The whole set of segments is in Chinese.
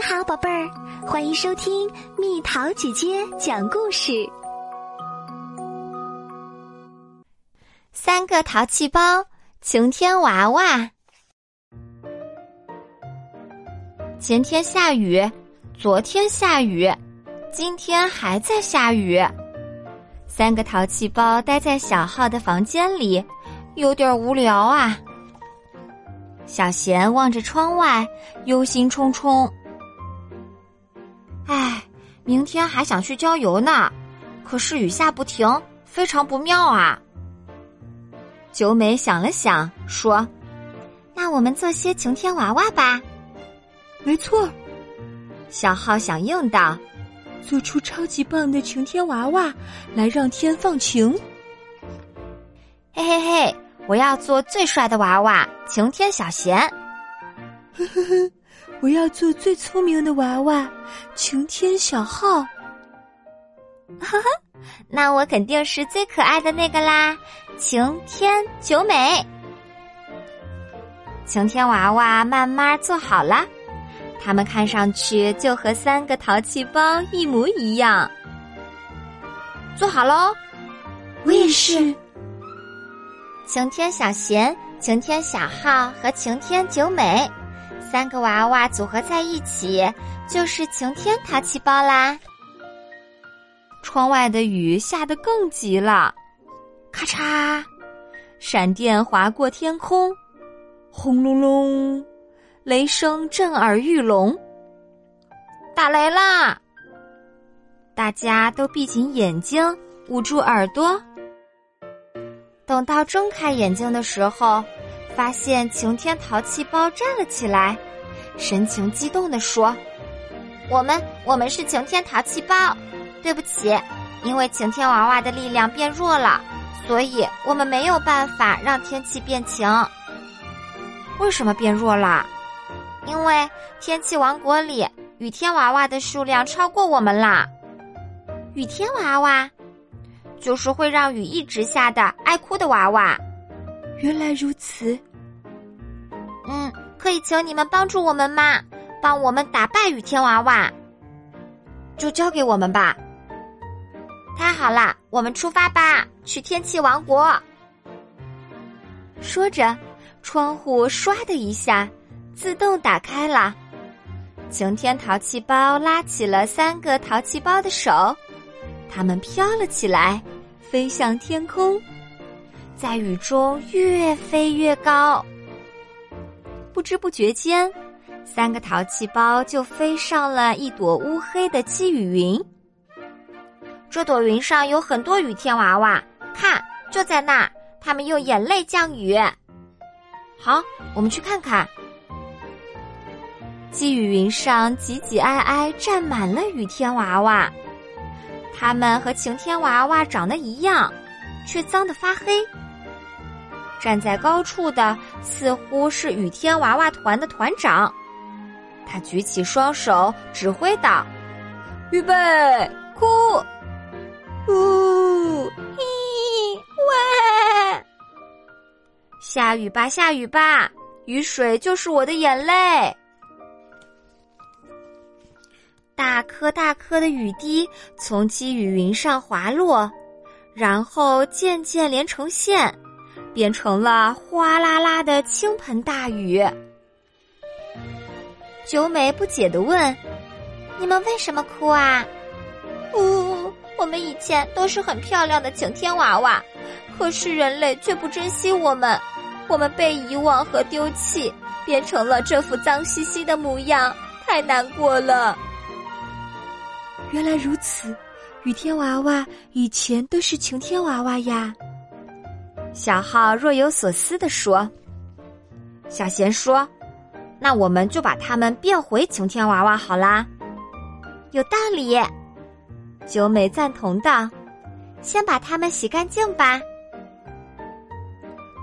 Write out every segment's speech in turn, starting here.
你好，宝贝儿，欢迎收听蜜桃姐姐讲故事。三个淘气包，晴天娃娃。前天下雨，昨天下雨，今天还在下雨。三个淘气包待在小号的房间里，有点无聊啊。小贤望着窗外，忧心忡忡。唉，明天还想去郊游呢，可是雨下不停，非常不妙啊。九美想了想，说：“那我们做些晴天娃娃吧。”没错，小浩响应道：“做出超级棒的晴天娃娃，来让天放晴。”嘿嘿嘿，我要做最帅的娃娃，晴天小贤。呵呵呵。我要做最聪明的娃娃，晴天小号。哈哈，那我肯定是最可爱的那个啦，晴天九美。晴天娃娃慢慢做好了，他们看上去就和三个淘气包一模一样。做好喽，我也是。晴天小贤、晴天小浩和晴天九美。三个娃娃组合在一起，就是晴天淘气包啦。窗外的雨下得更急了，咔嚓，闪电划过天空，轰隆隆，雷声震耳欲聋。打雷啦！大家都闭紧眼睛，捂住耳朵。等到睁开眼睛的时候。发现晴天淘气包站了起来，神情激动地说：“我们我们是晴天淘气包，对不起，因为晴天娃娃的力量变弱了，所以我们没有办法让天气变晴。为什么变弱了？因为天气王国里雨天娃娃的数量超过我们啦。雨天娃娃就是会让雨一直下的爱哭的娃娃。”原来如此，嗯，可以请你们帮助我们吗？帮我们打败雨天娃娃，就交给我们吧。太好了，我们出发吧，去天气王国。说着，窗户唰的一下自动打开了，晴天淘气包拉起了三个淘气包的手，他们飘了起来，飞向天空。在雨中越飞越高，不知不觉间，三个淘气包就飞上了一朵乌黑的积雨云。这朵云上有很多雨天娃娃，看，就在那儿，他们用眼泪降雨。好，我们去看看。积雨云上挤挤挨挨站满了雨天娃娃，他们和晴天娃娃长得一样，却脏得发黑。站在高处的似乎是雨天娃娃团的团长，他举起双手指挥道：“预备，哭，呜，嘿，喂，下雨吧，下雨吧，雨水就是我的眼泪。”大颗大颗的雨滴从积雨云上滑落，然后渐渐连成线。变成了哗啦啦的倾盆大雨。九美不解的问：“你们为什么哭啊？”“呜，我们以前都是很漂亮的晴天娃娃，可是人类却不珍惜我们，我们被遗忘和丢弃，变成了这副脏兮兮的模样，太难过了。”原来如此，雨天娃娃以前都是晴天娃娃呀。小浩若有所思地说：“小贤说，那我们就把它们变回晴天娃娃好啦。”有道理，九美赞同道：“先把它们洗干净吧。”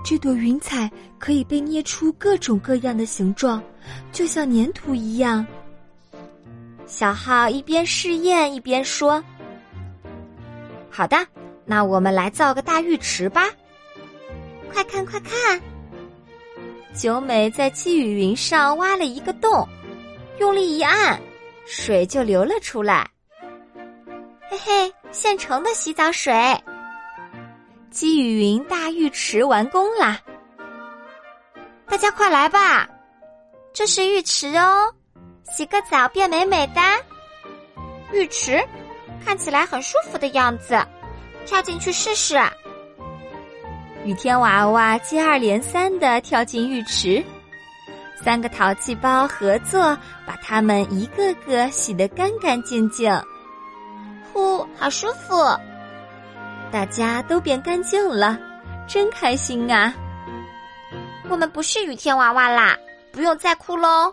这朵云彩可以被捏出各种各样的形状，就像粘土一样。小浩一边试验一边说：“好的，那我们来造个大浴池吧。”快看快看！九美在积雨云上挖了一个洞，用力一按，水就流了出来。嘿嘿，现成的洗澡水，积雨云大浴池完工啦！大家快来吧，这是浴池哦，洗个澡变美美的。浴池看起来很舒服的样子，跳进去试试。雨天娃娃接二连三的跳进浴池，三个淘气包合作把它们一个个洗得干干净净。呼，好舒服！大家都变干净了，真开心啊！我们不是雨天娃娃啦，不用再哭喽。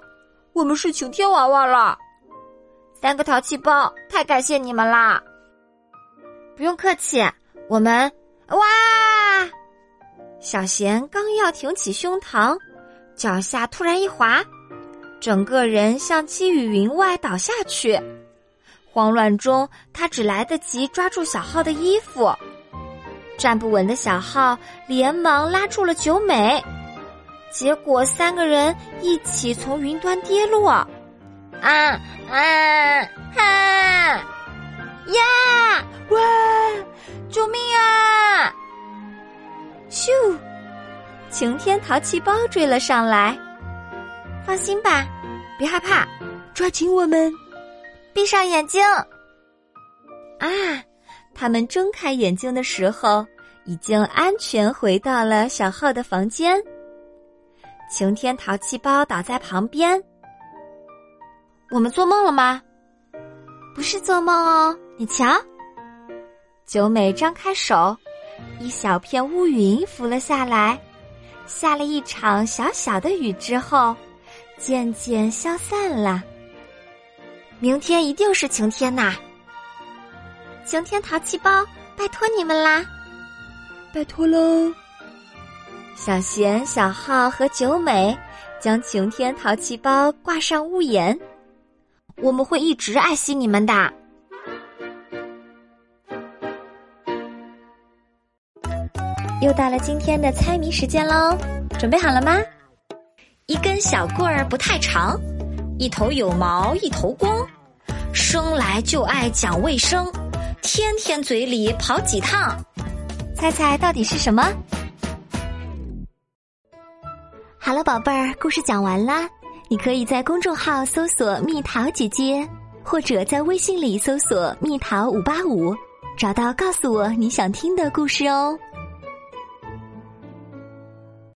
我们是晴天娃娃啦。三个淘气包，太感谢你们啦！不用客气，我们哇！小贤刚要挺起胸膛，脚下突然一滑，整个人向积雨云外倒下去。慌乱中，他只来得及抓住小浩的衣服，站不稳的小浩连忙拉住了九美，结果三个人一起从云端跌落。啊啊哈呀！哇！救命啊！咻！晴天淘气包追了上来。放心吧，别害怕，抓紧我们。闭上眼睛。啊！他们睁开眼睛的时候，已经安全回到了小浩的房间。晴天淘气包倒在旁边。我们做梦了吗？不是做梦哦，你瞧。九美张开手，一小片乌云浮了下来，下了一场小小的雨之后，渐渐消散了。明天一定是晴天呐！晴天淘气包，拜托你们啦！拜托喽！小贤、小浩和九美将晴天淘气包挂上屋檐，我们会一直爱惜你们的。又到了今天的猜谜时间喽，准备好了吗？一根小棍儿不太长。一头有毛一头光，生来就爱讲卫生，天天嘴里跑几趟，猜猜到底是什么？好了，宝贝儿，故事讲完啦。你可以在公众号搜索“蜜桃姐姐”，或者在微信里搜索“蜜桃五八五”，找到告诉我你想听的故事哦。